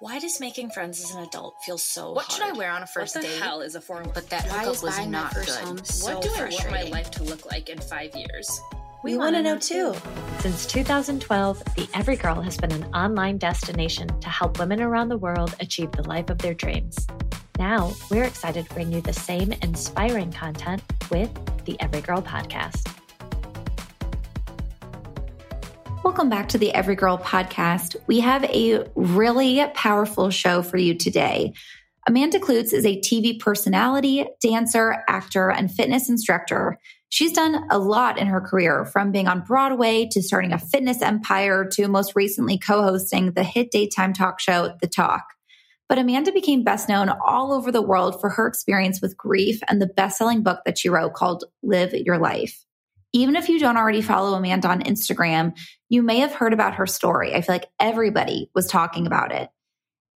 Why does making friends as an adult feel so What hard? should I wear on a first what the date? hell is a foreign? But that Why hookup was buying not first good. home so what do I want my life to look like in five years? We, want to know too. Since 2012, the Every Girl has been an online destination to help women around the world achieve the life of their dreams. Now, we're excited to bring you the same inspiring content with the Every Girl podcast. Welcome back to the Every Girl podcast. We have a really powerful show for you today. Amanda Kloots is a TV personality, dancer, actor, and fitness instructor. She's done a lot in her career, from being on Broadway to starting a fitness empire to most recently co hosting the hit daytime talk show, The Talk. But Amanda became best known all over the world for her experience with grief and the best selling book that she wrote called Live Your Life. Even if you don't already follow Amanda on Instagram, you may have heard about her story. I feel like everybody was talking about it.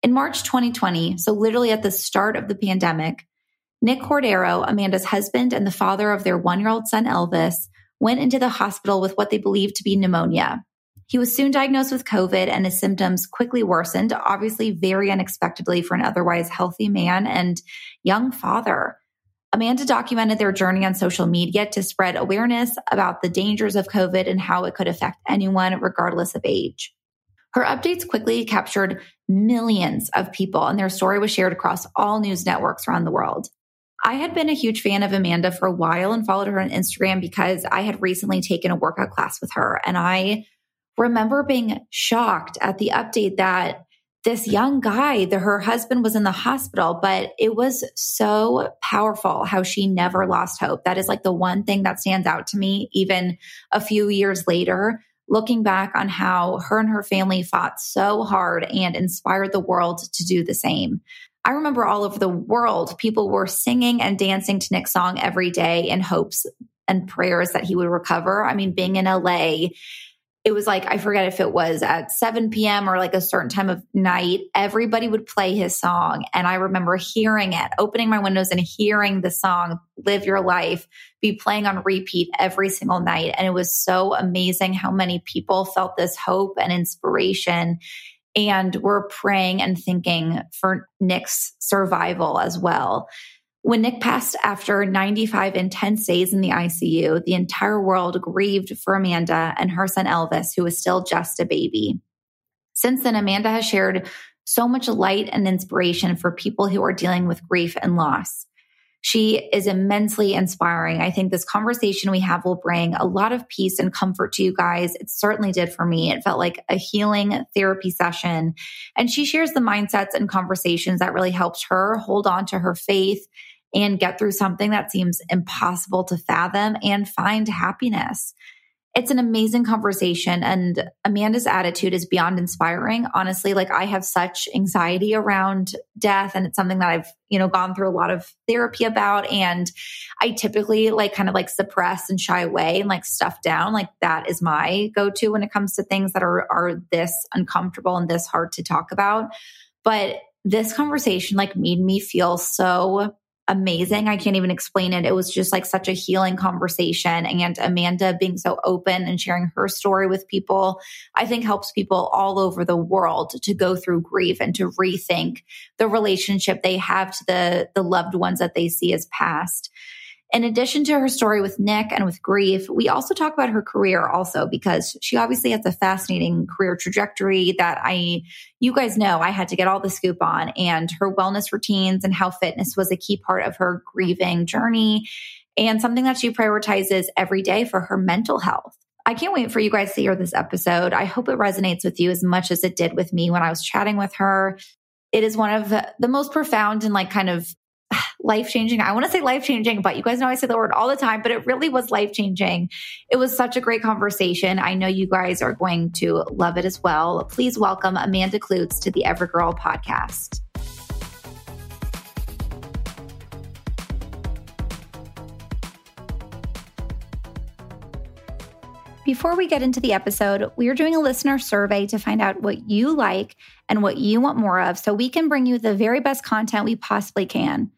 In March 2020, so literally at the start of the pandemic, Nick Cordero, Amanda's husband and the father of their one year old son, Elvis, went into the hospital with what they believed to be pneumonia. He was soon diagnosed with COVID and his symptoms quickly worsened, obviously very unexpectedly for an otherwise healthy man and young father. Amanda documented their journey on social media to spread awareness about the dangers of COVID and how it could affect anyone, regardless of age. Her updates quickly captured millions of people, and their story was shared across all news networks around the world. I had been a huge fan of Amanda for a while and followed her on Instagram because I had recently taken a workout class with her. And I remember being shocked at the update that this young guy, that her husband was in the hospital, but it was so powerful how she never lost hope. That is like the one thing that stands out to me, even a few years later, looking back on how her and her family fought so hard and inspired the world to do the same. I remember all over the world, people were singing and dancing to Nick's song every day in hopes and prayers that he would recover. I mean, being in LA, it was like, I forget if it was at 7 p.m. or like a certain time of night, everybody would play his song. And I remember hearing it, opening my windows and hearing the song, Live Your Life, be playing on repeat every single night. And it was so amazing how many people felt this hope and inspiration and were praying and thinking for Nick's survival as well. When Nick passed after 95 intense days in the ICU, the entire world grieved for Amanda and her son Elvis, who was still just a baby. Since then, Amanda has shared so much light and inspiration for people who are dealing with grief and loss. She is immensely inspiring. I think this conversation we have will bring a lot of peace and comfort to you guys. It certainly did for me. It felt like a healing therapy session. And she shares the mindsets and conversations that really helped her hold on to her faith and get through something that seems impossible to fathom and find happiness. It's an amazing conversation and Amanda's attitude is beyond inspiring. Honestly, like I have such anxiety around death and it's something that I've, you know, gone through a lot of therapy about and I typically like kind of like suppress and shy away and like stuff down. Like that is my go-to when it comes to things that are are this uncomfortable and this hard to talk about. But this conversation like made me feel so amazing. I can't even explain it. It was just like such a healing conversation. And Amanda being so open and sharing her story with people, I think helps people all over the world to go through grief and to rethink the relationship they have to the, the loved ones that they see as past. In addition to her story with Nick and with grief, we also talk about her career also because she obviously has a fascinating career trajectory that I, you guys know, I had to get all the scoop on and her wellness routines and how fitness was a key part of her grieving journey and something that she prioritizes every day for her mental health. I can't wait for you guys to hear this episode. I hope it resonates with you as much as it did with me when I was chatting with her. It is one of the most profound and like kind of life changing. I want to say life changing, but you guys know I say the word all the time, but it really was life changing. It was such a great conversation. I know you guys are going to love it as well. Please welcome Amanda Kloots to the Every Girl podcast. Before we get into the episode, we are doing a listener survey to find out what you like and what you want more of so we can bring you the very best content we possibly can.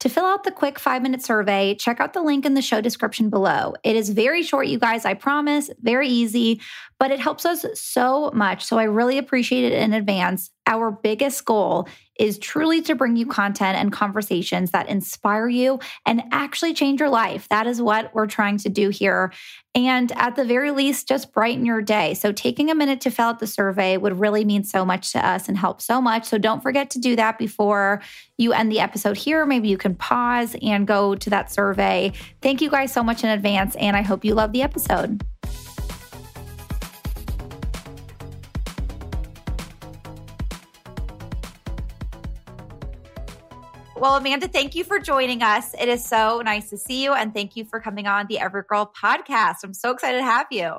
To fill out the quick five minute survey, check out the link in the show description below. It is very short, you guys, I promise, very easy, but it helps us so much. So I really appreciate it in advance. Our biggest goal is truly to bring you content and conversations that inspire you and actually change your life. That is what we're trying to do here. And at the very least, just brighten your day. So, taking a minute to fill out the survey would really mean so much to us and help so much. So, don't forget to do that before you end the episode here. Maybe you can pause and go to that survey. Thank you guys so much in advance. And I hope you love the episode. Well, Amanda, thank you for joining us. It is so nice to see you. And thank you for coming on the Every Girl podcast. I'm so excited to have you.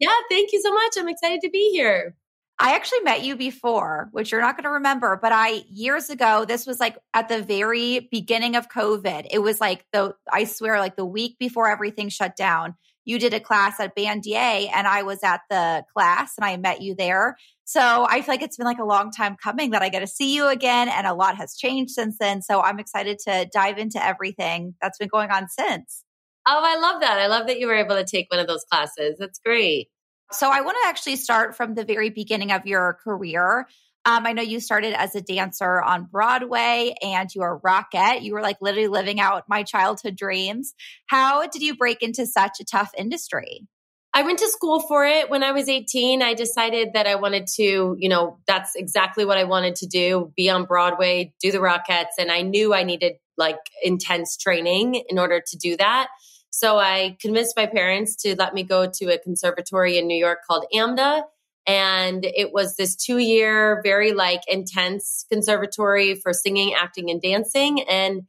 Yeah, thank you so much. I'm excited to be here. I actually met you before, which you're not going to remember, but I years ago, this was like at the very beginning of COVID. It was like the, I swear, like the week before everything shut down. You did a class at Bandier and I was at the class and I met you there. So I feel like it's been like a long time coming that I get to see you again, and a lot has changed since then. So I'm excited to dive into everything that's been going on since. Oh, I love that. I love that you were able to take one of those classes. That's great. So I want to actually start from the very beginning of your career. Um, I know you started as a dancer on Broadway and you were Rockette. You were like literally living out my childhood dreams. How did you break into such a tough industry? I went to school for it when I was 18. I decided that I wanted to, you know, that's exactly what I wanted to do be on Broadway, do the Rockettes. And I knew I needed like intense training in order to do that. So I convinced my parents to let me go to a conservatory in New York called AMDA. And it was this two year, very like intense conservatory for singing, acting, and dancing. And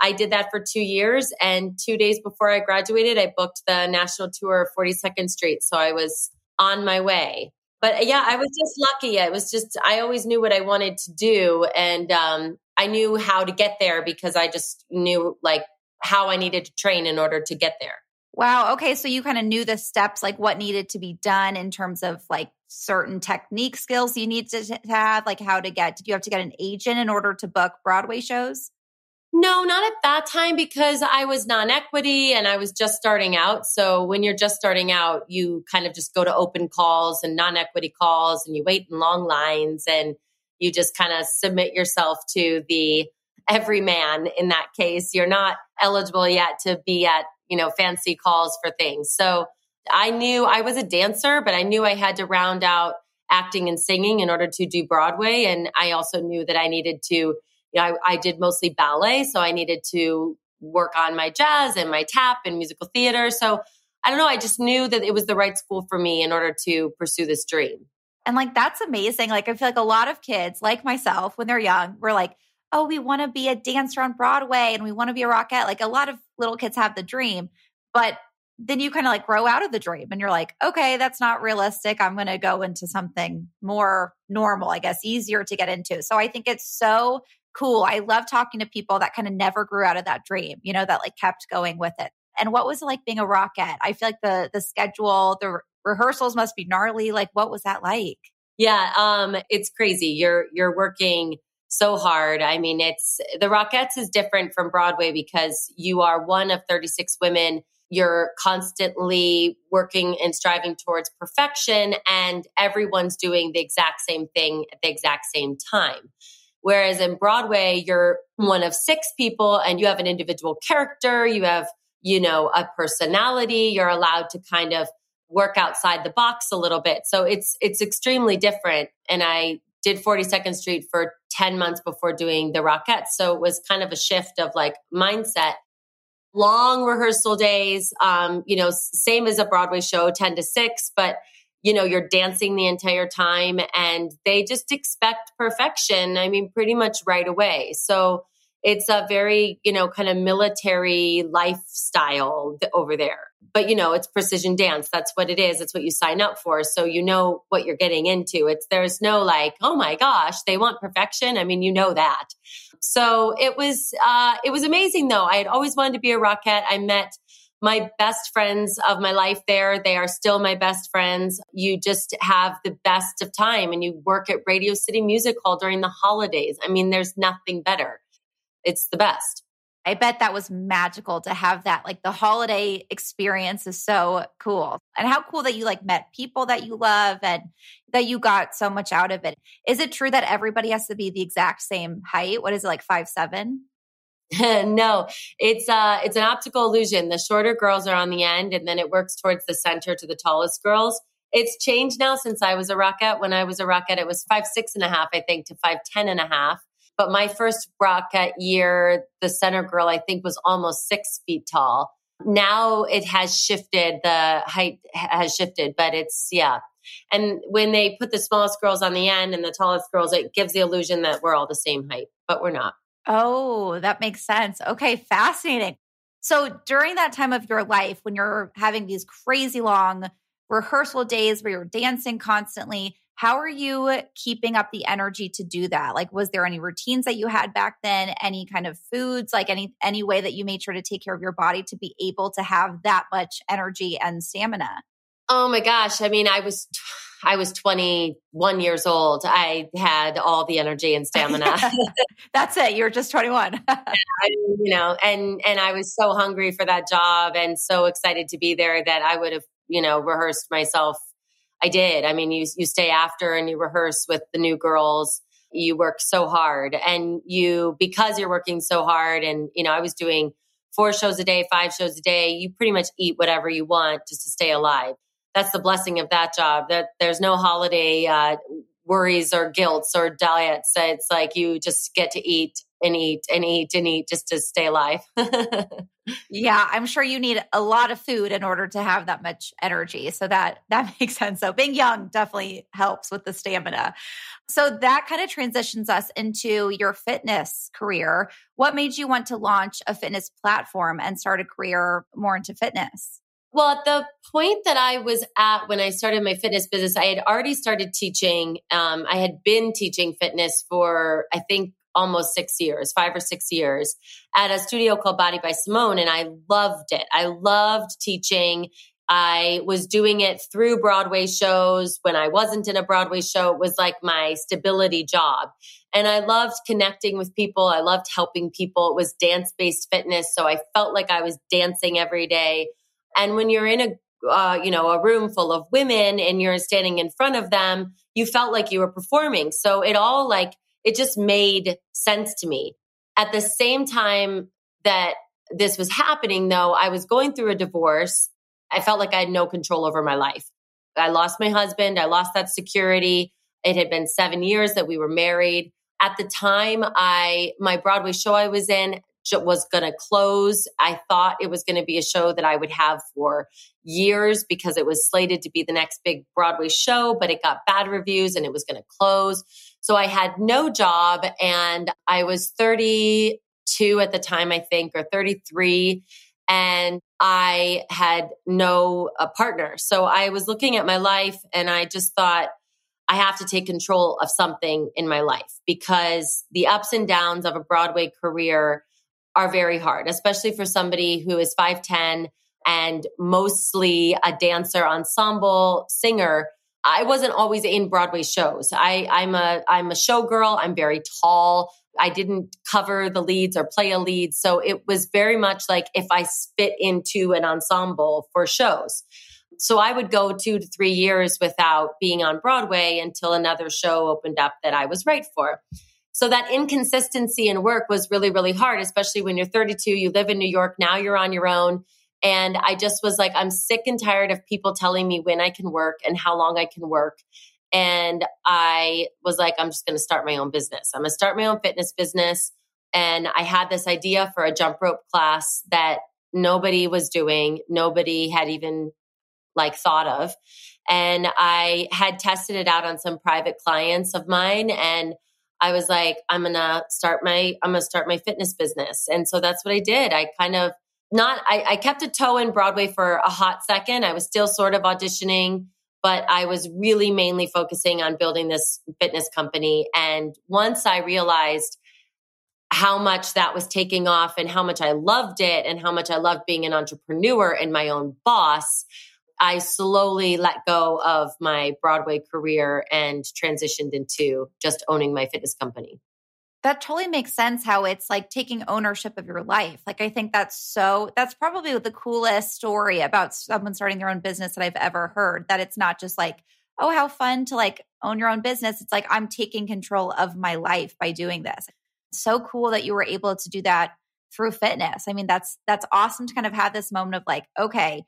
I did that for two years. And two days before I graduated, I booked the national tour of 42nd Street. So I was on my way. But yeah, I was just lucky. I was just, I always knew what I wanted to do. And um, I knew how to get there because I just knew like how I needed to train in order to get there. Wow. Okay. So you kind of knew the steps, like what needed to be done in terms of like certain technique skills you need to have, like how to get, did you have to get an agent in order to book Broadway shows? No, not at that time because I was non equity and I was just starting out. So when you're just starting out, you kind of just go to open calls and non equity calls and you wait in long lines and you just kind of submit yourself to the everyman in that case. You're not eligible yet to be at, you know, fancy calls for things. So I knew I was a dancer, but I knew I had to round out acting and singing in order to do Broadway. And I also knew that I needed to you know, I, I did mostly ballet, so I needed to work on my jazz and my tap and musical theater. So I don't know. I just knew that it was the right school for me in order to pursue this dream. And like, that's amazing. Like, I feel like a lot of kids, like myself, when they're young, we're like, oh, we want to be a dancer on Broadway and we want to be a rockette. Like, a lot of little kids have the dream, but then you kind of like grow out of the dream and you're like, okay, that's not realistic. I'm going to go into something more normal, I guess, easier to get into. So I think it's so cool. I love talking to people that kind of never grew out of that dream, you know, that like kept going with it. And what was it like being a rockette? I feel like the the schedule, the re- rehearsals must be gnarly. Like what was that like? Yeah, um it's crazy. You're you're working so hard. I mean, it's the Rockettes is different from Broadway because you are one of 36 women. You're constantly working and striving towards perfection, and everyone's doing the exact same thing at the exact same time. Whereas in Broadway, you're one of six people and you have an individual character, you have, you know, a personality, you're allowed to kind of work outside the box a little bit. So it's it's extremely different. And I did 42nd Street for 10 months before doing the Rockettes. So it was kind of a shift of like mindset. Long rehearsal days, um, you know, same as a Broadway show, 10 to 6, but you know, you're dancing the entire time and they just expect perfection. I mean, pretty much right away. So it's a very, you know, kind of military lifestyle over there. But, you know, it's precision dance. That's what it is. It's what you sign up for. So you know what you're getting into. It's, there's no like, oh my gosh, they want perfection. I mean, you know that. So it was, uh, it was amazing though. I had always wanted to be a rockette. I met my best friends of my life there. They are still my best friends. You just have the best of time and you work at Radio City Music Hall during the holidays. I mean, there's nothing better. It's the best. I bet that was magical to have that. Like the holiday experience is so cool. And how cool that you like met people that you love and that you got so much out of it. Is it true that everybody has to be the exact same height? What is it like five seven? no, it's uh it's an optical illusion. The shorter girls are on the end and then it works towards the center to the tallest girls. It's changed now since I was a rockette. When I was a rockette, it was five six and a half, I think, to five ten and a half. But my first rockette year, the center girl, I think, was almost six feet tall. Now it has shifted. The height has shifted, but it's yeah. And when they put the smallest girls on the end and the tallest girls, it gives the illusion that we're all the same height, but we're not. Oh, that makes sense. Okay, fascinating. So during that time of your life, when you're having these crazy long rehearsal days where you're dancing constantly, how are you keeping up the energy to do that? Like, was there any routines that you had back then? Any kind of foods, like any any way that you made sure to take care of your body to be able to have that much energy and stamina? Oh my gosh! I mean, I was I was 21 years old. I had all the energy and stamina. That's it. You're just 21. I, you know, and and I was so hungry for that job and so excited to be there that I would have, you know, rehearsed myself. I did. I mean, you you stay after and you rehearse with the new girls. You work so hard and you because you're working so hard and you know, I was doing four shows a day, five shows a day, you pretty much eat whatever you want just to stay alive that's the blessing of that job that there's no holiday uh, worries or guilts or diets it's like you just get to eat and eat and eat and eat just to stay alive. Yeah i'm sure you need a lot of food in order to have that much energy so that that makes sense. So being young definitely helps with the stamina. So that kind of transitions us into your fitness career. What made you want to launch a fitness platform and start a career more into fitness? Well, at the point that I was at when I started my fitness business, I had already started teaching. Um, I had been teaching fitness for, I think, almost six years, five or six years at a studio called Body by Simone. And I loved it. I loved teaching. I was doing it through Broadway shows. When I wasn't in a Broadway show, it was like my stability job. And I loved connecting with people. I loved helping people. It was dance based fitness. So I felt like I was dancing every day. And when you're in a uh, you know, a room full of women and you're standing in front of them, you felt like you were performing. So it all like, it just made sense to me. At the same time that this was happening, though, I was going through a divorce. I felt like I had no control over my life. I lost my husband. I lost that security. It had been seven years that we were married. At the time, I, my Broadway show I was in, was going to close. I thought it was going to be a show that I would have for years because it was slated to be the next big Broadway show, but it got bad reviews and it was going to close. So I had no job and I was 32 at the time, I think, or 33. And I had no a partner. So I was looking at my life and I just thought, I have to take control of something in my life because the ups and downs of a Broadway career are very hard, especially for somebody who is 5'10 and mostly a dancer, ensemble, singer. I wasn't always in Broadway shows. I, I'm a I'm a showgirl. I'm very tall. I didn't cover the leads or play a lead. So it was very much like if I spit into an ensemble for shows. So I would go two to three years without being on Broadway until another show opened up that I was right for. So that inconsistency in work was really, really hard, especially when you're 32, you live in New York, now you're on your own. And I just was like, I'm sick and tired of people telling me when I can work and how long I can work. And I was like, I'm just going to start my own business. I'm going to start my own fitness business. And I had this idea for a jump rope class that nobody was doing, nobody had even like thought of. And I had tested it out on some private clients of mine and I was like, I'm gonna start my I'm gonna start my fitness business. And so that's what I did. I kind of not I, I kept a toe in Broadway for a hot second. I was still sort of auditioning, but I was really mainly focusing on building this fitness company. And once I realized how much that was taking off and how much I loved it and how much I loved being an entrepreneur and my own boss, I slowly let go of my Broadway career and transitioned into just owning my fitness company. That totally makes sense how it's like taking ownership of your life. Like, I think that's so, that's probably the coolest story about someone starting their own business that I've ever heard. That it's not just like, oh, how fun to like own your own business. It's like, I'm taking control of my life by doing this. So cool that you were able to do that through fitness. I mean, that's, that's awesome to kind of have this moment of like, okay,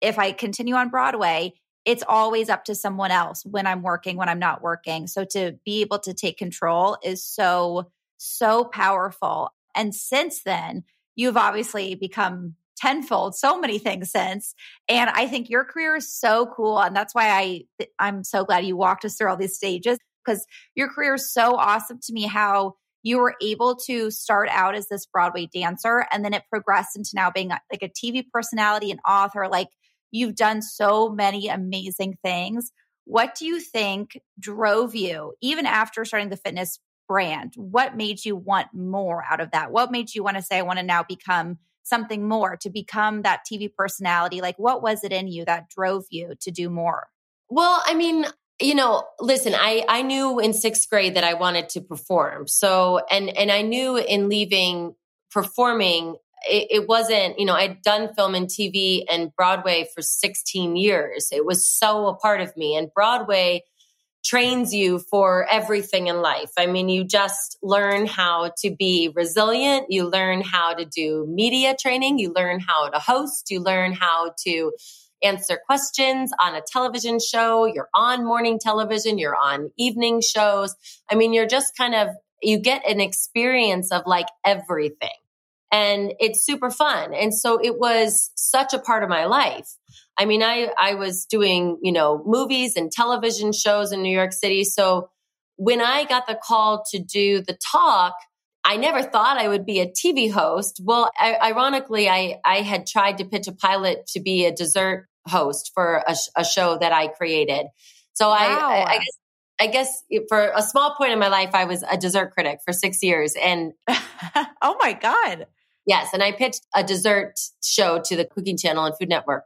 if I continue on Broadway, it's always up to someone else when I'm working, when I'm not working. So to be able to take control is so, so powerful. And since then, you've obviously become tenfold so many things since and i think your career is so cool and that's why i i'm so glad you walked us through all these stages because your career is so awesome to me how you were able to start out as this broadway dancer and then it progressed into now being like a tv personality and author like You've done so many amazing things. What do you think drove you, even after starting the fitness brand? What made you want more out of that? What made you want to say, I want to now become something more, to become that TV personality? Like, what was it in you that drove you to do more? Well, I mean, you know listen i i knew in 6th grade that i wanted to perform so and and i knew in leaving performing it, it, wasn't, you know, I'd done film and TV and Broadway for 16 years. It was so a part of me. And Broadway trains you for everything in life. I mean, you just learn how to be resilient. You learn how to do media training. You learn how to host. You learn how to answer questions on a television show. You're on morning television. You're on evening shows. I mean, you're just kind of, you get an experience of like everything and it's super fun. And so it was such a part of my life. I mean, I, I was doing, you know, movies and television shows in New York City. So when I got the call to do the talk, I never thought I would be a TV host. Well, I, ironically, I, I had tried to pitch a pilot to be a dessert host for a, a show that I created. So wow. I, I, guess I guess for a small point in my life, I was a dessert critic for six years. And oh my God. Yes. And I pitched a dessert show to the Cooking Channel and Food Network.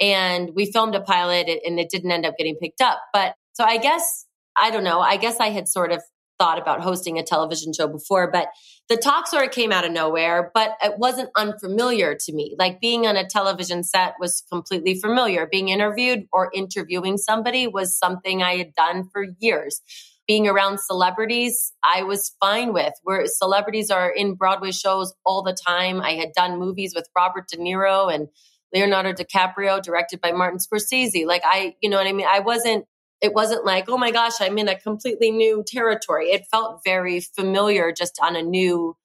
And we filmed a pilot and it didn't end up getting picked up. But so I guess, I don't know, I guess I had sort of thought about hosting a television show before, but the talk sort of came out of nowhere, but it wasn't unfamiliar to me. Like being on a television set was completely familiar. Being interviewed or interviewing somebody was something I had done for years being around celebrities, I was fine with. Where celebrities are in Broadway shows all the time. I had done movies with Robert De Niro and Leonardo DiCaprio, directed by Martin Scorsese. Like I, you know what I mean? I wasn't, it wasn't like, oh my gosh, I'm in a completely new territory. It felt very familiar just on a new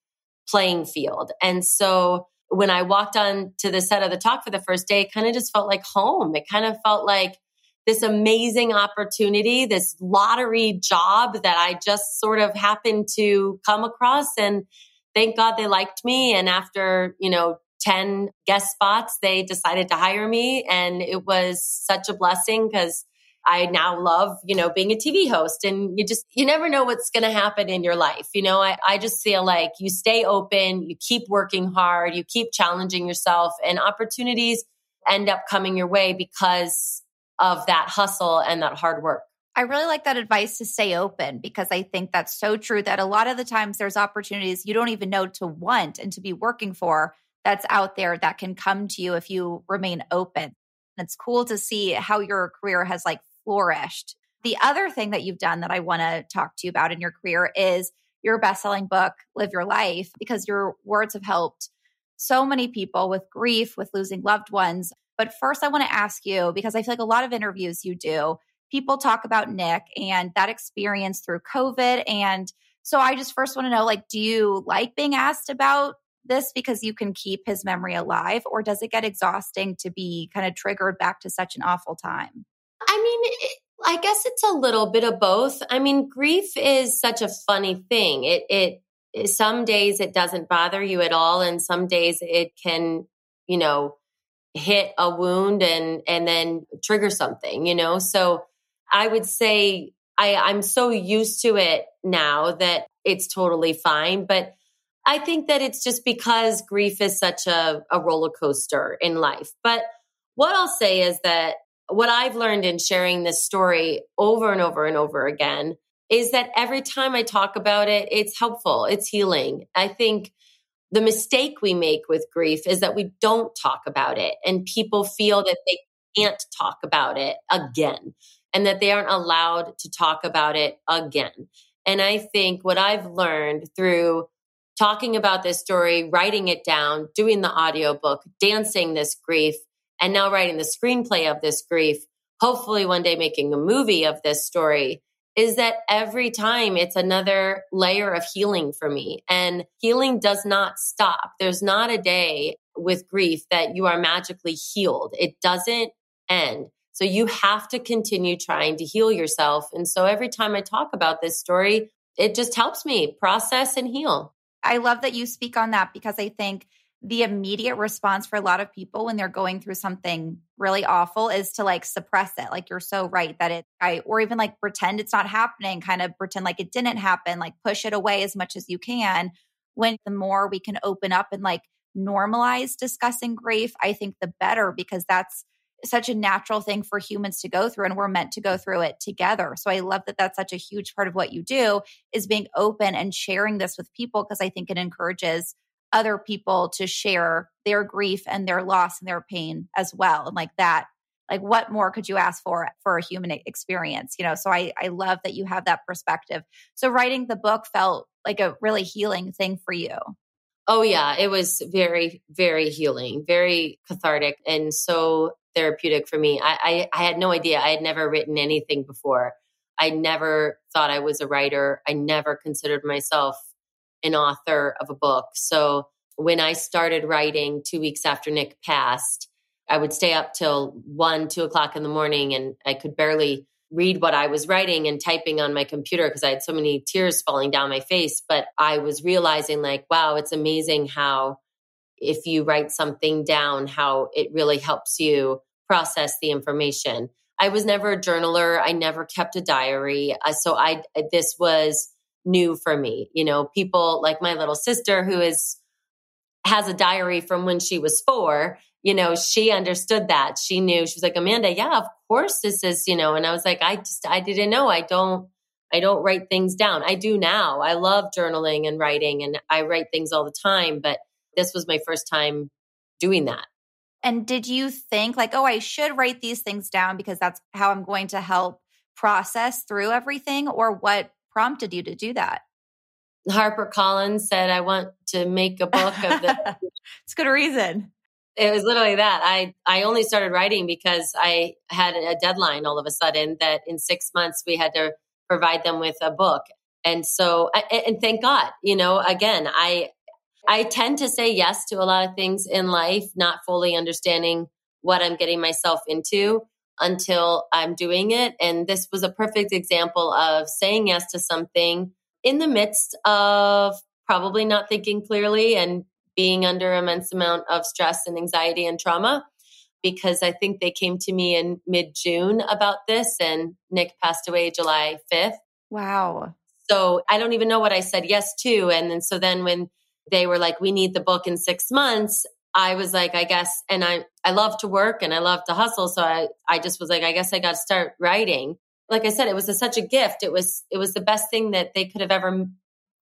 playing field. And so when I walked on to the set of the talk for the first day, it kind of just felt like home. It kind of felt like this amazing opportunity, this lottery job that I just sort of happened to come across. And thank God they liked me. And after, you know, 10 guest spots, they decided to hire me. And it was such a blessing because I now love, you know, being a TV host and you just, you never know what's going to happen in your life. You know, I, I just feel like you stay open, you keep working hard, you keep challenging yourself and opportunities end up coming your way because of that hustle and that hard work. I really like that advice to stay open because I think that's so true that a lot of the times there's opportunities you don't even know to want and to be working for that's out there that can come to you if you remain open. And it's cool to see how your career has like flourished. The other thing that you've done that I want to talk to you about in your career is your best-selling book Live Your Life because your words have helped so many people with grief, with losing loved ones. But first, I want to ask you because I feel like a lot of interviews you do, people talk about Nick and that experience through COVID. And so I just first want to know like, do you like being asked about this because you can keep his memory alive, or does it get exhausting to be kind of triggered back to such an awful time? I mean, it, I guess it's a little bit of both. I mean, grief is such a funny thing. It, it, some days it doesn't bother you at all. And some days it can, you know, hit a wound and, and then trigger something, you know? So I would say I, I'm so used to it now that it's totally fine. But I think that it's just because grief is such a, a roller coaster in life. But what I'll say is that what I've learned in sharing this story over and over and over again is that every time I talk about it, it's helpful, it's healing. I think the mistake we make with grief is that we don't talk about it, and people feel that they can't talk about it again and that they aren't allowed to talk about it again. And I think what I've learned through talking about this story, writing it down, doing the audiobook, dancing this grief, and now writing the screenplay of this grief, hopefully one day making a movie of this story, is that every time it's another layer of healing for me. And healing does not stop. There's not a day with grief that you are magically healed. It doesn't end. So you have to continue trying to heal yourself. And so every time I talk about this story, it just helps me process and heal. I love that you speak on that because I think the immediate response for a lot of people when they're going through something really awful is to like suppress it. Like you're so right that it, I, or even like pretend it's not happening, kind of pretend like it didn't happen, like push it away as much as you can. When the more we can open up and like normalize discussing grief, I think the better because that's such a natural thing for humans to go through and we're meant to go through it together. So I love that that's such a huge part of what you do is being open and sharing this with people because I think it encourages other people to share their grief and their loss and their pain as well. And like that, like what more could you ask for for a human experience? You know, so I I love that you have that perspective. So writing the book felt like a really healing thing for you. Oh yeah, it was very very healing, very cathartic and so therapeutic for me. I, I, I had no idea. I had never written anything before. I never thought I was a writer. I never considered myself an author of a book. So when I started writing two weeks after Nick passed, I would stay up till one, two o'clock in the morning, and I could barely read what I was writing and typing on my computer because I had so many tears falling down my face. But I was realizing, like, wow, it's amazing how if you write something down, how it really helps you process the information. I was never a journaler. I never kept a diary. Uh, so I, this was new for me. You know, people like my little sister who is, has a diary from when she was four, you know, she understood that. She knew, she was like, Amanda, yeah, of course this is, you know, and I was like, I just, I didn't know. I don't, I don't write things down. I do now. I love journaling and writing and I write things all the time, but this was my first time doing that. And did you think, like, oh, I should write these things down because that's how I'm going to help process through everything? Or what prompted you to do that? Harper Collins said, I want to make a book of this. it's good reason. It was literally that. I, I only started writing because I had a deadline all of a sudden that in six months we had to provide them with a book. And so, and thank God, you know, again, I, I tend to say yes to a lot of things in life, not fully understanding what I'm getting myself into until I'm doing it. And this was a perfect example of saying yes to something in the midst of probably not thinking clearly and being under immense amount of stress and anxiety and trauma because I think they came to me in mid June about this and Nick passed away July 5th. Wow. So I don't even know what I said yes to. And then so then when they were like, we need the book in six months. I was like, I guess, and I, I love to work and I love to hustle. So I, I just was like, I guess I got to start writing. Like I said, it was a, such a gift. It was, it was the best thing that they could have ever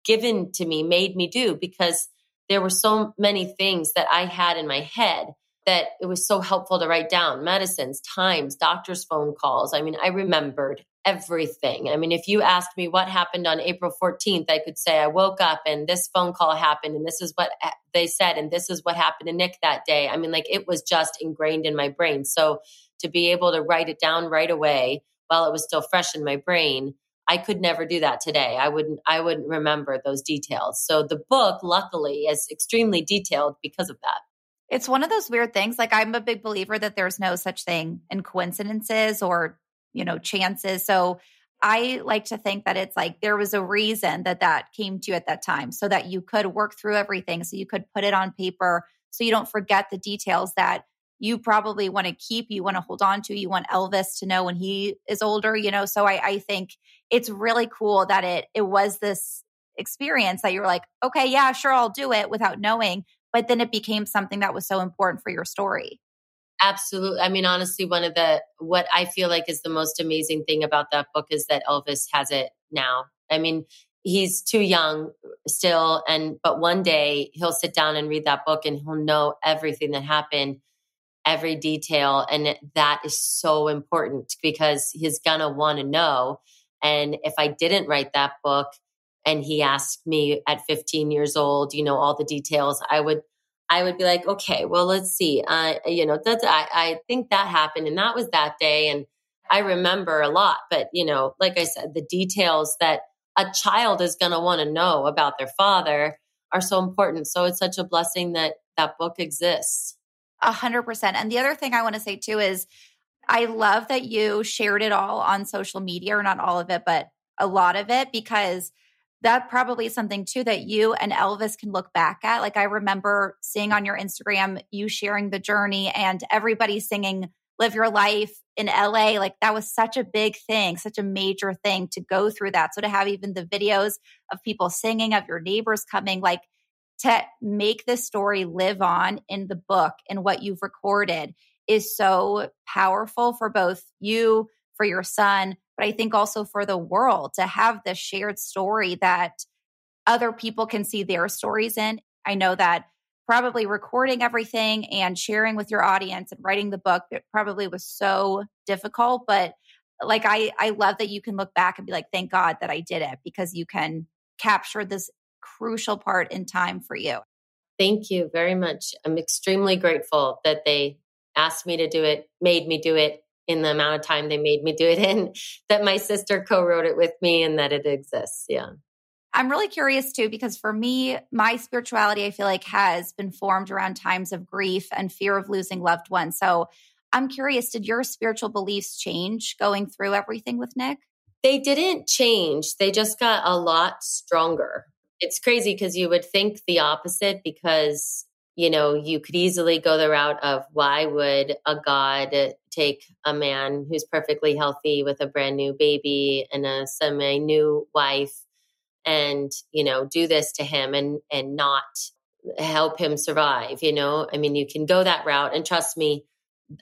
given to me, made me do because there were so many things that I had in my head that it was so helpful to write down medicines, times, doctor's phone calls. I mean, I remembered everything. I mean, if you asked me what happened on April 14th, I could say I woke up and this phone call happened and this is what they said and this is what happened to Nick that day. I mean, like it was just ingrained in my brain. So to be able to write it down right away while it was still fresh in my brain, I could never do that today. I wouldn't I wouldn't remember those details. So the book luckily is extremely detailed because of that. It's one of those weird things. Like I'm a big believer that there's no such thing in coincidences or you know, chances. So I like to think that it's like there was a reason that that came to you at that time so that you could work through everything, so you could put it on paper, so you don't forget the details that you probably want to keep, you want to hold on to, you want Elvis to know when he is older, you know. So I, I think it's really cool that it it was this experience that you're like, okay, yeah, sure, I'll do it without knowing, but then it became something that was so important for your story. Absolutely. I mean, honestly, one of the, what I feel like is the most amazing thing about that book is that Elvis has it now. I mean, he's too young still. And, but one day he'll sit down and read that book and he'll know everything that happened, every detail. And that is so important because he's going to want to know. And if I didn't write that book and he asked me at 15 years old, you know, all the details, I would I would be like, okay, well, let's see. Uh, you know, that's, I, I think that happened and that was that day. And I remember a lot, but you know, like I said, the details that a child is going to want to know about their father are so important. So it's such a blessing that that book exists. A hundred percent. And the other thing I want to say too is I love that you shared it all on social media, or not all of it, but a lot of it, because that probably is something too that you and Elvis can look back at. Like I remember seeing on your Instagram you sharing the journey and everybody singing Live Your Life in LA. Like that was such a big thing, such a major thing to go through that. So to have even the videos of people singing, of your neighbors coming, like to make this story live on in the book and what you've recorded is so powerful for both you, for your son, but I think also for the world to have this shared story that other people can see their stories in. I know that probably recording everything and sharing with your audience and writing the book it probably was so difficult but like i i love that you can look back and be like thank god that i did it because you can capture this crucial part in time for you thank you very much i'm extremely grateful that they asked me to do it made me do it in the amount of time they made me do it in, that my sister co wrote it with me and that it exists. Yeah. I'm really curious too, because for me, my spirituality, I feel like, has been formed around times of grief and fear of losing loved ones. So I'm curious, did your spiritual beliefs change going through everything with Nick? They didn't change, they just got a lot stronger. It's crazy because you would think the opposite because you know, you could easily go the route of why would a God take a man who's perfectly healthy with a brand new baby and a semi new wife and, you know, do this to him and, and not help him survive, you know? I mean, you can go that route and trust me,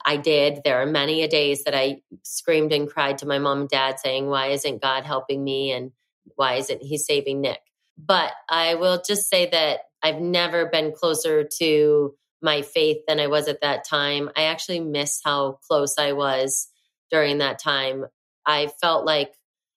I did. There are many a days that I screamed and cried to my mom and dad saying, why isn't God helping me? And why isn't he saving Nick? But I will just say that I've never been closer to my faith than I was at that time. I actually miss how close I was during that time. I felt like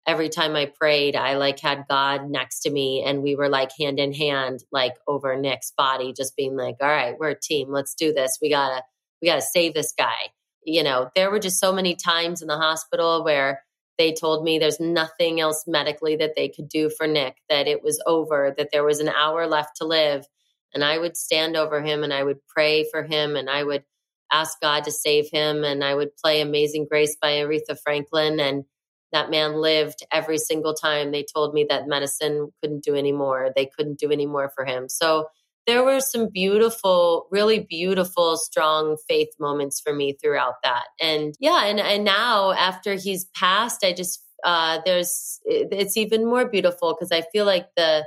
every time I prayed, I like had God next to me and we were like hand in hand, like over Nick's body, just being like, all right, we're a team. Let's do this. We gotta, we gotta save this guy. You know, there were just so many times in the hospital where they told me there's nothing else medically that they could do for Nick, that it was over, that there was an hour left to live. And I would stand over him and I would pray for him and I would ask God to save him. And I would play Amazing Grace by Aretha Franklin. And that man lived every single time they told me that medicine couldn't do anymore. They couldn't do any more for him. So there were some beautiful, really beautiful, strong faith moments for me throughout that. And yeah, and, and now after he's passed, I just, uh, there's, it's even more beautiful because I feel like the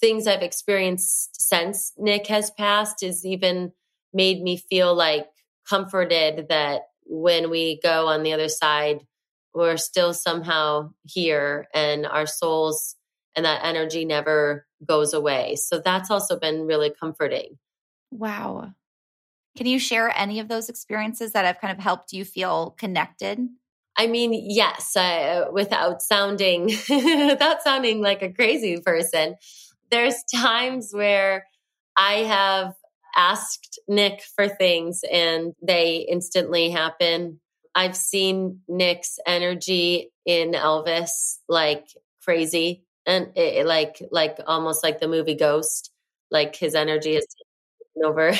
things I've experienced since Nick has passed is even made me feel like comforted that when we go on the other side, we're still somehow here and our souls and that energy never goes away. So that's also been really comforting. Wow. Can you share any of those experiences that have kind of helped you feel connected? I mean, yes, uh, without sounding without sounding like a crazy person. There's times where I have asked Nick for things and they instantly happen. I've seen Nick's energy in Elvis like crazy and it, like like almost like the movie Ghost, like his energy is over.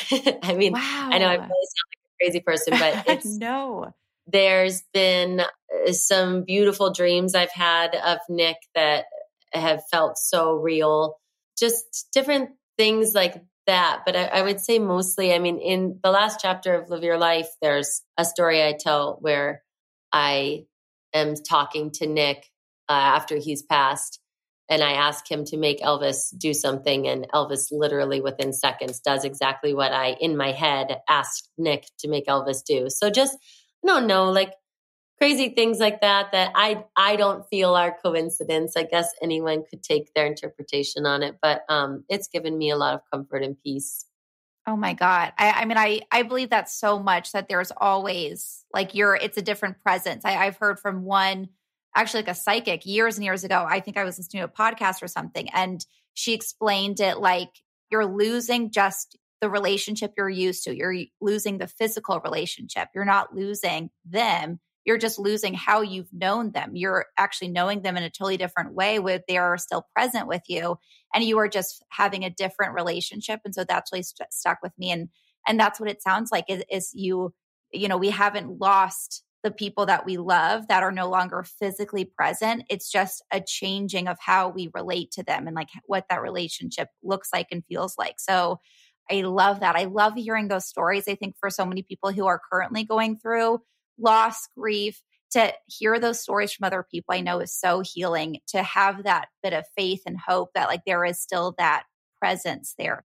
I mean, wow. I know I really sound like a crazy person, but it's no. there's been uh, some beautiful dreams I've had of Nick that have felt so real. Just different things like that. But I, I, would say mostly, I mean, in the last chapter of Live Your Life, there's a story I tell where I am talking to Nick uh, after he's passed. And I ask him to make Elvis do something. And Elvis literally within seconds does exactly what I, in my head, asked Nick to make Elvis do. So just, I don't know, like crazy things like that that I I don't feel are coincidence. I guess anyone could take their interpretation on it, but um, it's given me a lot of comfort and peace. Oh my God. I, I mean, I, I believe that so much that there's always like you're, it's a different presence. I, I've heard from one, actually like a psychic years and years ago. I think I was listening to a podcast or something, and she explained it like you're losing just the relationship you're used to. You're losing the physical relationship. You're not losing them you're just losing how you've known them. You're actually knowing them in a totally different way where they are still present with you and you are just having a different relationship. And so that's really st- stuck with me. And, and that's what it sounds like is, is you, you know, we haven't lost the people that we love that are no longer physically present. It's just a changing of how we relate to them and like what that relationship looks like and feels like. So I love that. I love hearing those stories. I think for so many people who are currently going through loss, grief, to hear those stories from other people, I know is so healing to have that bit of faith and hope that like there is still that presence there.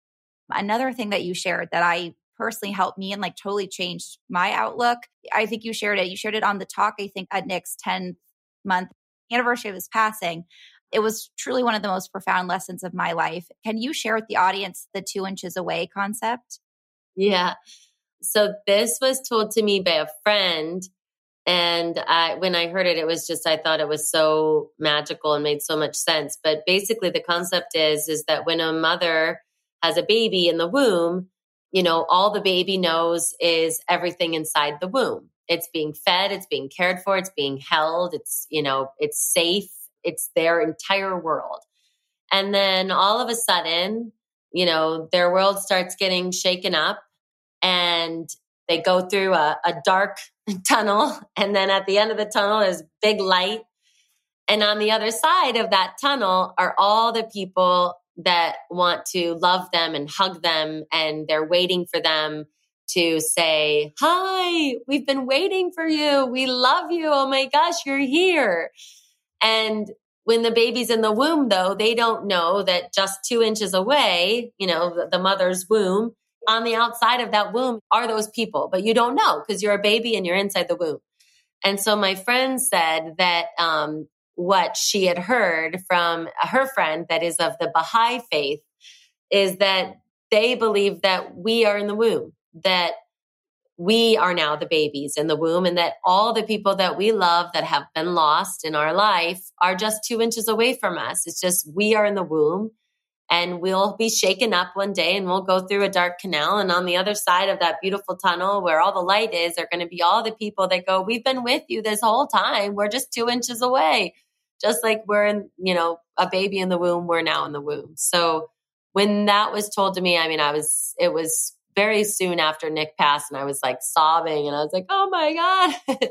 Another thing that you shared that I personally helped me and like totally changed my outlook. I think you shared it. You shared it on the talk, I think, at Nick's 10th month anniversary of his passing. It was truly one of the most profound lessons of my life. Can you share with the audience the two inches away concept? Yeah. So this was told to me by a friend. And I, when I heard it, it was just, I thought it was so magical and made so much sense. But basically the concept is, is that when a mother has a baby in the womb, you know, all the baby knows is everything inside the womb. It's being fed, it's being cared for, it's being held, it's, you know, it's safe, it's their entire world. And then all of a sudden, you know, their world starts getting shaken up and they go through a, a dark tunnel. And then at the end of the tunnel is big light. And on the other side of that tunnel are all the people that want to love them and hug them. And they're waiting for them to say, Hi, we've been waiting for you. We love you. Oh my gosh, you're here. And when the baby's in the womb, though, they don't know that just two inches away, you know, the, the mother's womb, on the outside of that womb are those people, but you don't know because you're a baby and you're inside the womb. And so my friend said that um, what she had heard from her friend that is of the Baha'i faith is that they believe that we are in the womb, that we are now the babies in the womb, and that all the people that we love that have been lost in our life are just two inches away from us. It's just we are in the womb and we'll be shaken up one day and we'll go through a dark canal and on the other side of that beautiful tunnel where all the light is are going to be all the people that go we've been with you this whole time we're just two inches away just like we're in you know a baby in the womb we're now in the womb so when that was told to me i mean i was it was very soon after nick passed and i was like sobbing and i was like oh my god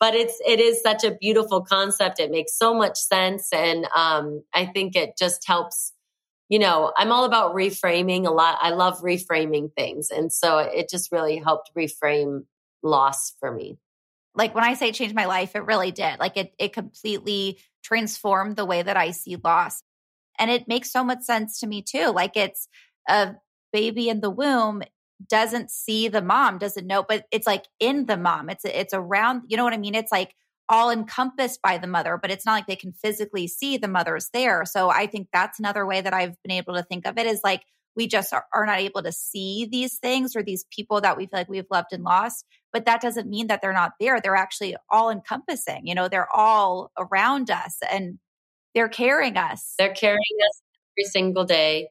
but it's it is such a beautiful concept it makes so much sense and um, i think it just helps you know, I'm all about reframing a lot. I love reframing things. And so it just really helped reframe loss for me. Like when I say change my life, it really did. Like it it completely transformed the way that I see loss. And it makes so much sense to me too. Like it's a baby in the womb doesn't see the mom, doesn't know, but it's like in the mom. It's it's around, you know what I mean? It's like all encompassed by the mother, but it's not like they can physically see the mother's there. So I think that's another way that I've been able to think of it is like we just are, are, not able to see these things or these people that we feel like we've loved and lost. But that doesn't mean that they're not there. They're actually all encompassing. You know, they're all around us and they're carrying us. They're carrying us every single day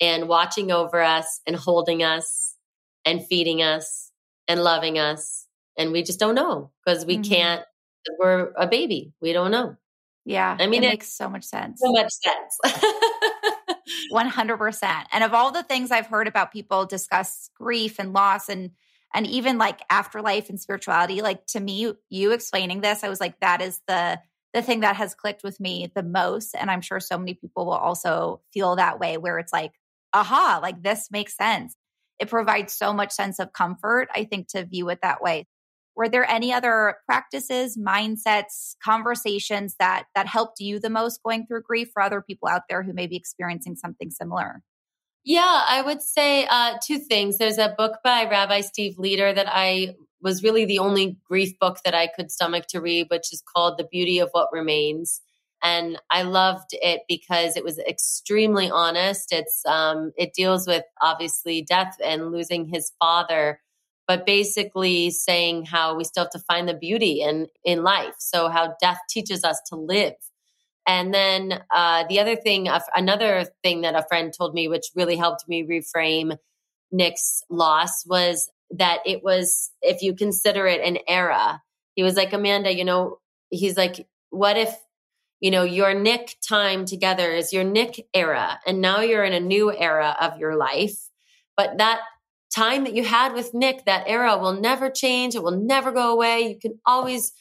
and watching over us and holding us and feeding us and loving us. And we just don't know because we mm-hmm. can't we're a baby. We don't know. Yeah. I mean, it, it makes so much sense. So much sense. 100%. And of all the things I've heard about people discuss grief and loss and and even like afterlife and spirituality like to me you explaining this i was like that is the the thing that has clicked with me the most and i'm sure so many people will also feel that way where it's like aha like this makes sense it provides so much sense of comfort i think to view it that way were there any other practices mindsets conversations that that helped you the most going through grief for other people out there who may be experiencing something similar yeah, I would say uh, two things. There's a book by Rabbi Steve Leder that I was really the only grief book that I could stomach to read, which is called The Beauty of What Remains. And I loved it because it was extremely honest. It's um, it deals with obviously death and losing his father, but basically saying how we still have to find the beauty in in life. So how death teaches us to live and then uh, the other thing, another thing that a friend told me, which really helped me reframe Nick's loss, was that it was, if you consider it an era, he was like, Amanda, you know, he's like, what if, you know, your Nick time together is your Nick era, and now you're in a new era of your life. But that time that you had with Nick, that era will never change. It will never go away. You can always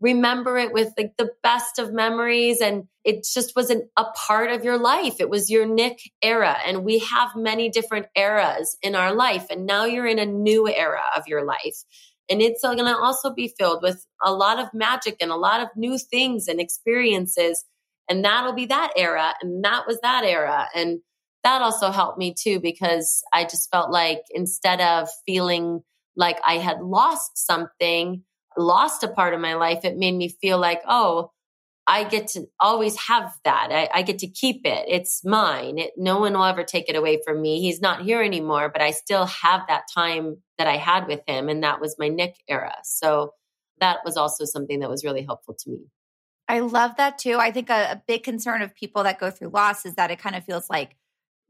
remember it with like the best of memories. And it just wasn't a part of your life. It was your nick era. And we have many different eras in our life. And now you're in a new era of your life. And it's uh, going to also be filled with a lot of magic and a lot of new things and experiences. And that'll be that era. And that was that era. And that also helped me too because i just felt like instead of feeling like i had lost something lost a part of my life, it made me feel like, oh, I get to always have that. I, I get to keep it. It's mine. It, no one will ever take it away from me. He's not here anymore, but I still have that time that I had with him. And that was my Nick era. So that was also something that was really helpful to me. I love that too. I think a, a big concern of people that go through loss is that it kind of feels like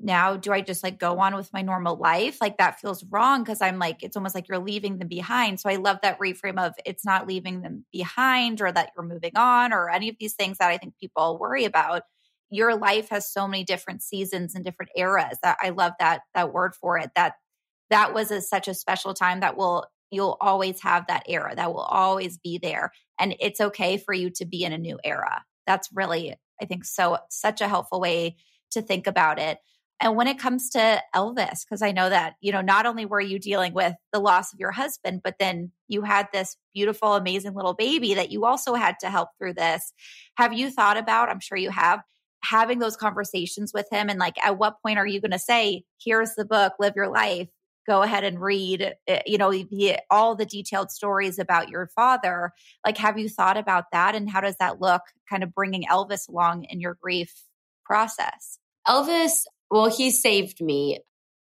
now do I just like go on with my normal life? Like that feels wrong because I'm like, it's almost like you're leaving them behind. So I love that reframe of it's not leaving them behind or that you're moving on or any of these things that I think people worry about. Your life has so many different seasons and different eras. That I love that that word for it. That that was a, such a special time that will you'll always have that era that will always be there and it's okay for you to be in a new era that's really i think so such a helpful way to think about it and when it comes to Elvis, because I know that, you know, not only were you dealing with the loss of your husband, but then you had this beautiful, amazing little baby that you also had to help through this. Have you thought about, I'm sure you have, having those conversations with him? And like, at what point are you going to say, here's the book, live your life? Go ahead and read, eh, you know, all the detailed stories about your father. Like, have you thought about that? And how does that look kind of bringing Elvis along in your grief process? Elvis well, he saved me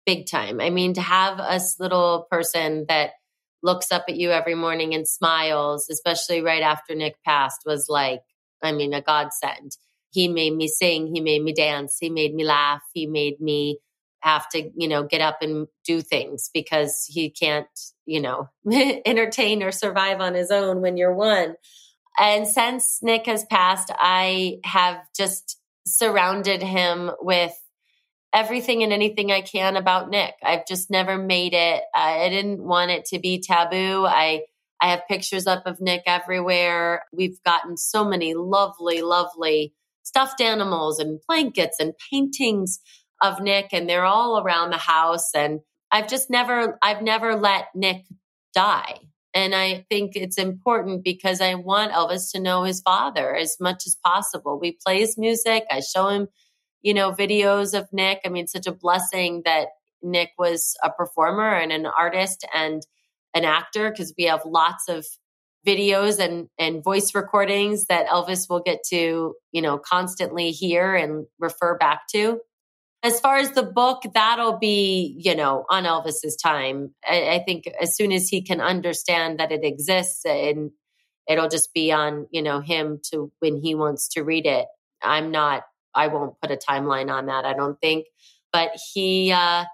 big time. I mean, to have a little person that looks up at you every morning and smiles, especially right after Nick passed, was like, I mean, a godsend. He made me sing, he made me dance, he made me laugh, he made me have to, you know, get up and do things because he can't, you know, entertain or survive on his own when you're one. And since Nick has passed, I have just surrounded him with everything and anything I can about Nick. I've just never made it. I didn't want it to be taboo. I I have pictures up of Nick everywhere. We've gotten so many lovely, lovely stuffed animals and blankets and paintings of Nick, and they're all around the house. And I've just never, I've never let Nick die. And I think it's important because I want Elvis to know his father as much as possible. We play his music. I show him you know, videos of Nick. I mean, such a blessing that Nick was a performer and an artist and an actor because we have lots of videos and and voice recordings that Elvis will get to, you know, constantly hear and refer back to. As far as the book, that'll be, you know, on Elvis's time. I, I think as soon as he can understand that it exists and it'll just be on, you know, him to when he wants to read it. I'm not I won't put a timeline on that, I don't think. But he, uh,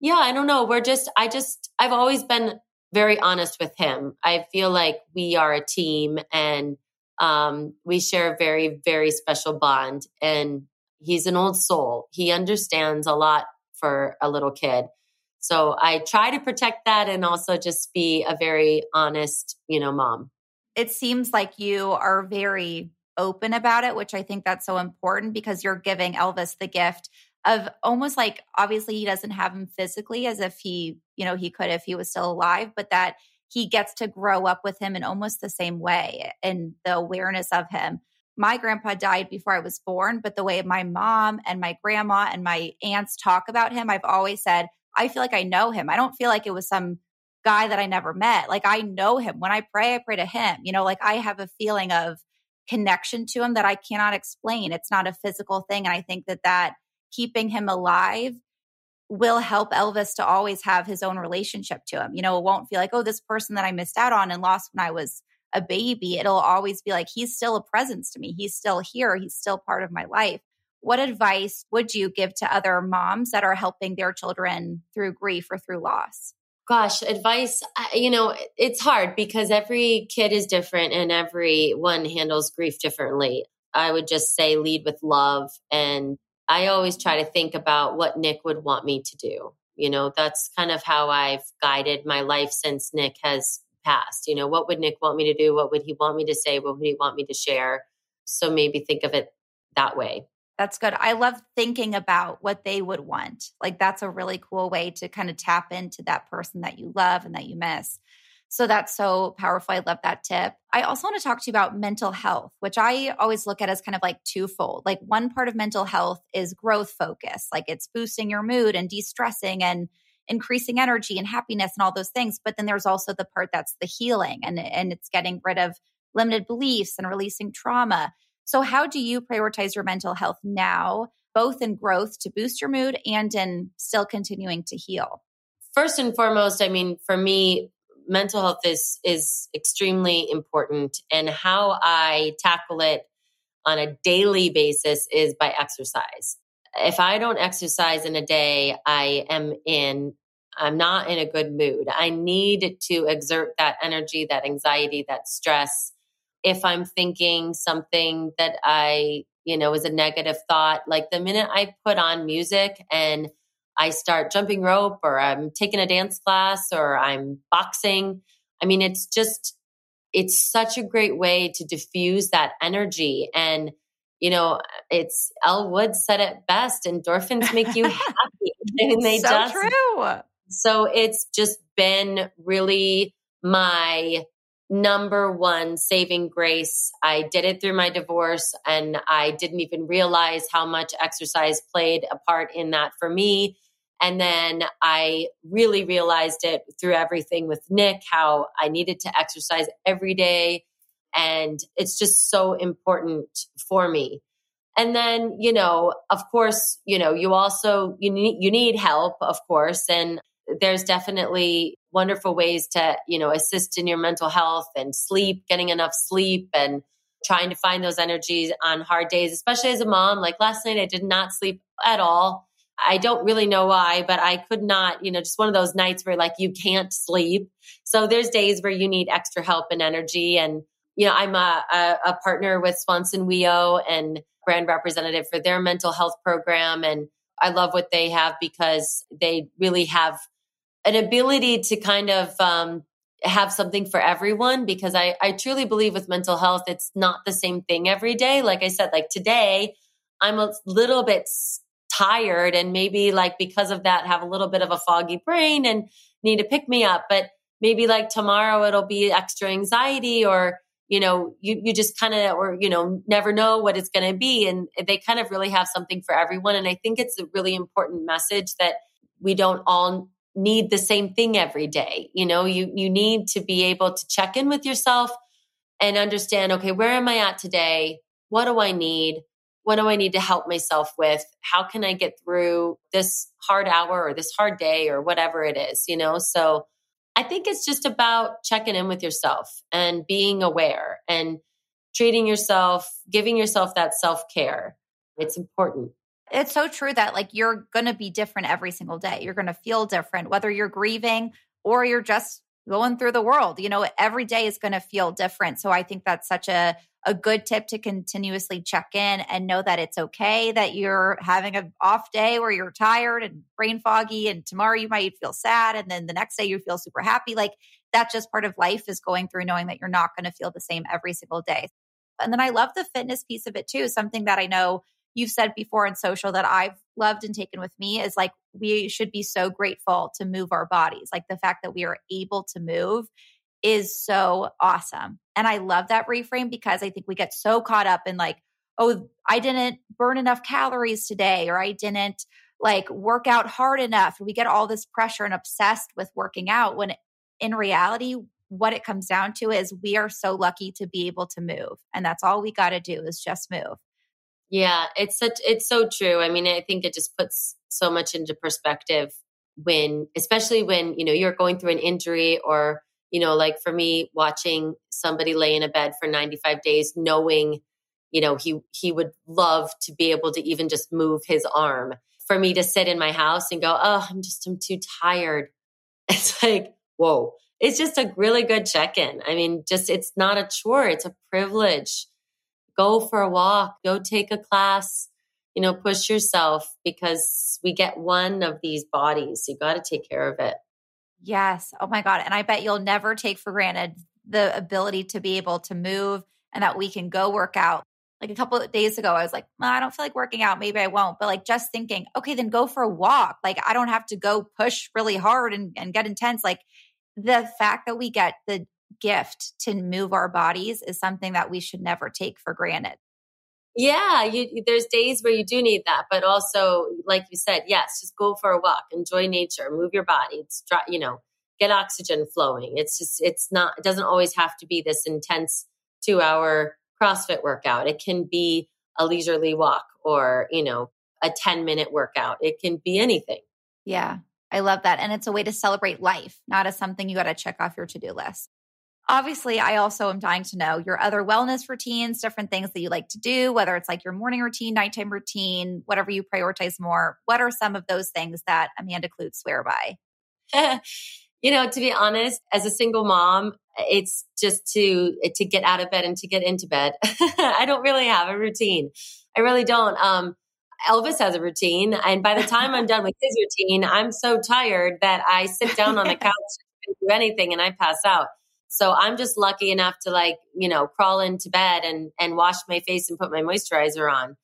yeah, I don't know. We're just, I just, I've always been very honest with him. I feel like we are a team and um, we share a very, very special bond. And he's an old soul. He understands a lot for a little kid. So I try to protect that and also just be a very honest, you know, mom. It seems like you are very open about it, which I think that's so important because you're giving Elvis the gift of almost like obviously he doesn't have him physically as if he, you know, he could if he was still alive, but that he gets to grow up with him in almost the same way and the awareness of him. My grandpa died before I was born, but the way my mom and my grandma and my aunts talk about him, I've always said, I feel like I know him. I don't feel like it was some guy that I never met. Like I know him. When I pray, I pray to him. You know, like I have a feeling of connection to him that I cannot explain. It's not a physical thing. And I think that that keeping him alive will help Elvis to always have his own relationship to him. You know, it won't feel like, oh, this person that I missed out on and lost when I was a baby. It'll always be like, he's still a presence to me. He's still here. He's still part of my life. What advice would you give to other moms that are helping their children through grief or through loss? Gosh, advice, you know, it's hard because every kid is different and everyone handles grief differently. I would just say lead with love and I always try to think about what Nick would want me to do. You know, that's kind of how I've guided my life since Nick has passed. You know, what would Nick want me to do? What would he want me to say? What would he want me to share? So maybe think of it that way. That's good. I love thinking about what they would want. Like, that's a really cool way to kind of tap into that person that you love and that you miss. So that's so powerful. I love that tip. I also want to talk to you about mental health, which I always look at as kind of like twofold. Like one part of mental health is growth focus, like it's boosting your mood and de-stressing and increasing energy and happiness and all those things. But then there's also the part that's the healing and, and it's getting rid of limited beliefs and releasing trauma. So how do you prioritize your mental health now, both in growth to boost your mood and in still continuing to heal? First and foremost, I mean, for me, mental health is is extremely important and how I tackle it on a daily basis is by exercise. If I don't exercise in a day, I am in I'm not in a good mood. I need to exert that energy, that anxiety, that stress. If I'm thinking something that I, you know, is a negative thought, like the minute I put on music and I start jumping rope or I'm taking a dance class or I'm boxing. I mean, it's just, it's such a great way to diffuse that energy. And, you know, it's Elle Woods said it best endorphins make you happy. and they so just, true. So it's just been really my number one saving grace. I did it through my divorce and I didn't even realize how much exercise played a part in that for me. And then I really realized it through everything with Nick, how I needed to exercise every day. And it's just so important for me. And then, you know, of course, you know, you also, you need, you need help, of course. And there's definitely wonderful ways to, you know, assist in your mental health and sleep, getting enough sleep and trying to find those energies on hard days, especially as a mom. Like last night, I did not sleep at all. I don't really know why, but I could not, you know, just one of those nights where like you can't sleep. So there's days where you need extra help and energy. And, you know, I'm a, a, a partner with Swanson WEO and brand representative for their mental health program. And I love what they have because they really have an ability to kind of um, have something for everyone because I, I truly believe with mental health, it's not the same thing every day. Like I said, like today, I'm a little bit tired and maybe like because of that have a little bit of a foggy brain and need to pick me up. But maybe like tomorrow it'll be extra anxiety or you know you you just kind of or you know never know what it's going to be. And they kind of really have something for everyone. And i think it's a really important message that we don't all need the same thing every day you know you you need to be able to check in with yourself and understand okay where am i at today what do i need what do I need to help myself with? How can I get through this hard hour or this hard day or whatever it is, you know? So I think it's just about checking in with yourself and being aware and treating yourself, giving yourself that self care. It's important. It's so true that like you're going to be different every single day. You're going to feel different, whether you're grieving or you're just going through the world. You know, every day is going to feel different. So I think that's such a a good tip to continuously check in and know that it's okay that you're having an off day where you're tired and brain foggy and tomorrow you might feel sad and then the next day you feel super happy like that's just part of life is going through knowing that you're not going to feel the same every single day and then i love the fitness piece of it too something that i know you've said before in social that i've loved and taken with me is like we should be so grateful to move our bodies like the fact that we are able to move is so awesome. And I love that reframe because I think we get so caught up in like, oh, I didn't burn enough calories today, or I didn't like work out hard enough. We get all this pressure and obsessed with working out when in reality, what it comes down to is we are so lucky to be able to move. And that's all we got to do is just move. Yeah, it's such it's so true. I mean, I think it just puts so much into perspective when especially when, you know, you're going through an injury or you know, like for me, watching somebody lay in a bed for 95 days, knowing, you know, he he would love to be able to even just move his arm. For me to sit in my house and go, oh, I'm just I'm too tired. It's like, whoa. It's just a really good check-in. I mean, just it's not a chore, it's a privilege. Go for a walk, go take a class, you know, push yourself because we get one of these bodies. You got to take care of it. Yes. Oh my God. And I bet you'll never take for granted the ability to be able to move and that we can go work out. Like a couple of days ago, I was like, well, I don't feel like working out. Maybe I won't. But like just thinking, okay, then go for a walk. Like I don't have to go push really hard and, and get intense. Like the fact that we get the gift to move our bodies is something that we should never take for granted. Yeah, you, there's days where you do need that, but also, like you said, yes, just go for a walk, enjoy nature, move your body. It's dry, you know, get oxygen flowing. It's just, it's not, it doesn't always have to be this intense two hour CrossFit workout. It can be a leisurely walk or you know, a 10 minute workout. It can be anything. Yeah, I love that, and it's a way to celebrate life, not as something you got to check off your to do list. Obviously, I also am dying to know your other wellness routines, different things that you like to do, whether it's like your morning routine, nighttime routine, whatever you prioritize more. What are some of those things that Amanda Kloots swear by? you know, to be honest, as a single mom, it's just to to get out of bed and to get into bed. I don't really have a routine. I really don't. Um, Elvis has a routine, and by the time I'm done with his routine, I'm so tired that I sit down on the couch and do anything, and I pass out. So I'm just lucky enough to like, you know, crawl into bed and and wash my face and put my moisturizer on.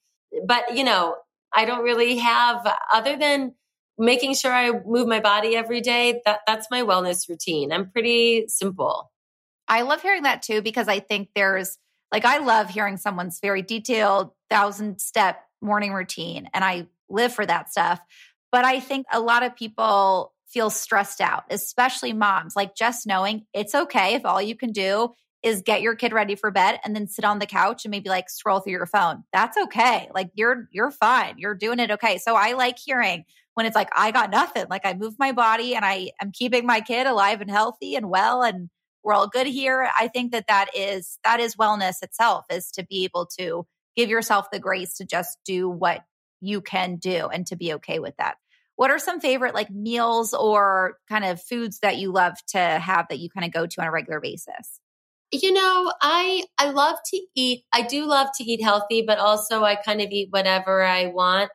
But, you know, I don't really have other than making sure I move my body every day, that that's my wellness routine. I'm pretty simple. I love hearing that too because I think there's like I love hearing someone's very detailed thousand step morning routine and I live for that stuff. But I think a lot of people feel stressed out, especially moms. Like just knowing it's okay if all you can do is get your kid ready for bed and then sit on the couch and maybe like scroll through your phone. That's okay. Like you're you're fine. You're doing it okay. So I like hearing when it's like I got nothing. Like I moved my body and I am keeping my kid alive and healthy and well and we're all good here. I think that that is that is wellness itself is to be able to give yourself the grace to just do what you can do and to be okay with that. What are some favorite like meals or kind of foods that you love to have that you kind of go to on a regular basis? You know, I I love to eat. I do love to eat healthy, but also I kind of eat whatever I want.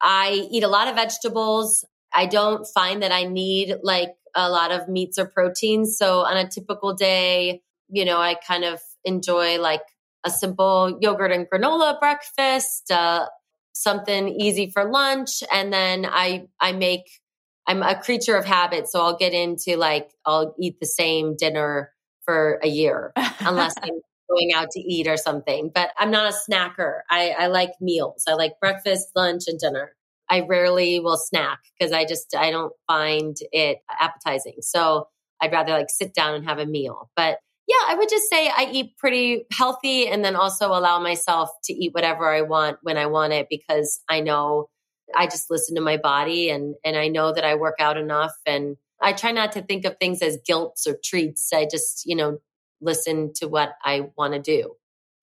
I eat a lot of vegetables. I don't find that I need like a lot of meats or proteins. So on a typical day, you know, I kind of enjoy like a simple yogurt and granola breakfast, uh, something easy for lunch and then i i make i'm a creature of habit so i'll get into like i'll eat the same dinner for a year unless i'm going out to eat or something but i'm not a snacker. I i like meals. I like breakfast lunch and dinner. I rarely will snack because i just i don't find it appetizing so i'd rather like sit down and have a meal but yeah, I would just say I eat pretty healthy and then also allow myself to eat whatever I want when I want it because I know I just listen to my body and and I know that I work out enough and I try not to think of things as guilts or treats. I just, you know, listen to what I want to do.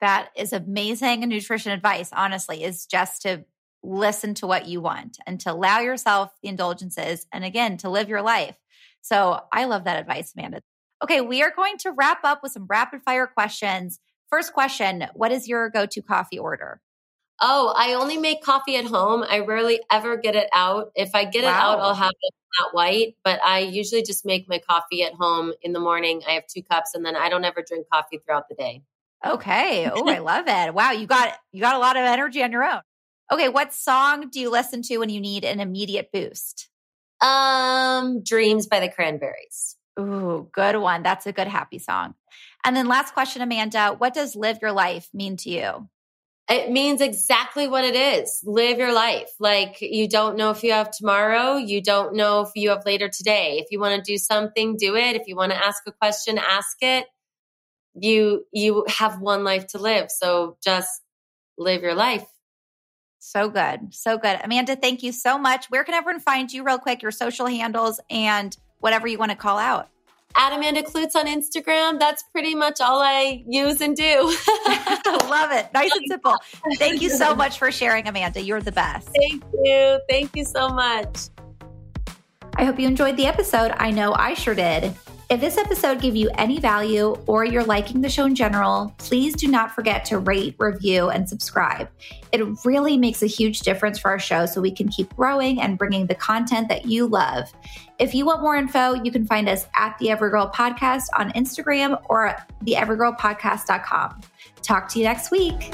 That is amazing nutrition advice, honestly, is just to listen to what you want and to allow yourself the indulgences and again, to live your life. So I love that advice, Amanda. Okay, we are going to wrap up with some rapid fire questions first question What is your go to coffee order? Oh, I only make coffee at home. I rarely ever get it out. If I get it out, I'll have it flat white, but I usually just make my coffee at home in the morning. I have two cups and then I don't ever drink coffee throughout the day. Okay. Oh, I love it. Wow, you got you got a lot of energy on your own. Okay, what song do you listen to when you need an immediate boost? Um, Dreams by the Cranberries. Ooh, good one. That's a good happy song. And then last question, Amanda, what does live your life mean to you? It means exactly what it is. Live your life. Like you don't know if you have tomorrow. You don't know if you have later today. If you want to do something, do it. If you want to ask a question, ask it. You you have one life to live. So just live your life. So good. So good. Amanda, thank you so much. Where can everyone find you real quick, your social handles and whatever you want to call out? At Amanda Kloots on Instagram. That's pretty much all I use and do. love it. Nice and simple. Thank you so much for sharing, Amanda. You're the best. Thank you. Thank you so much. I hope you enjoyed the episode. I know I sure did. If this episode gave you any value or you're liking the show in general, please do not forget to rate, review, and subscribe. It really makes a huge difference for our show so we can keep growing and bringing the content that you love. If you want more info, you can find us at the Every Girl Podcast on Instagram or at theeverygirlpodcast.com. Talk to you next week.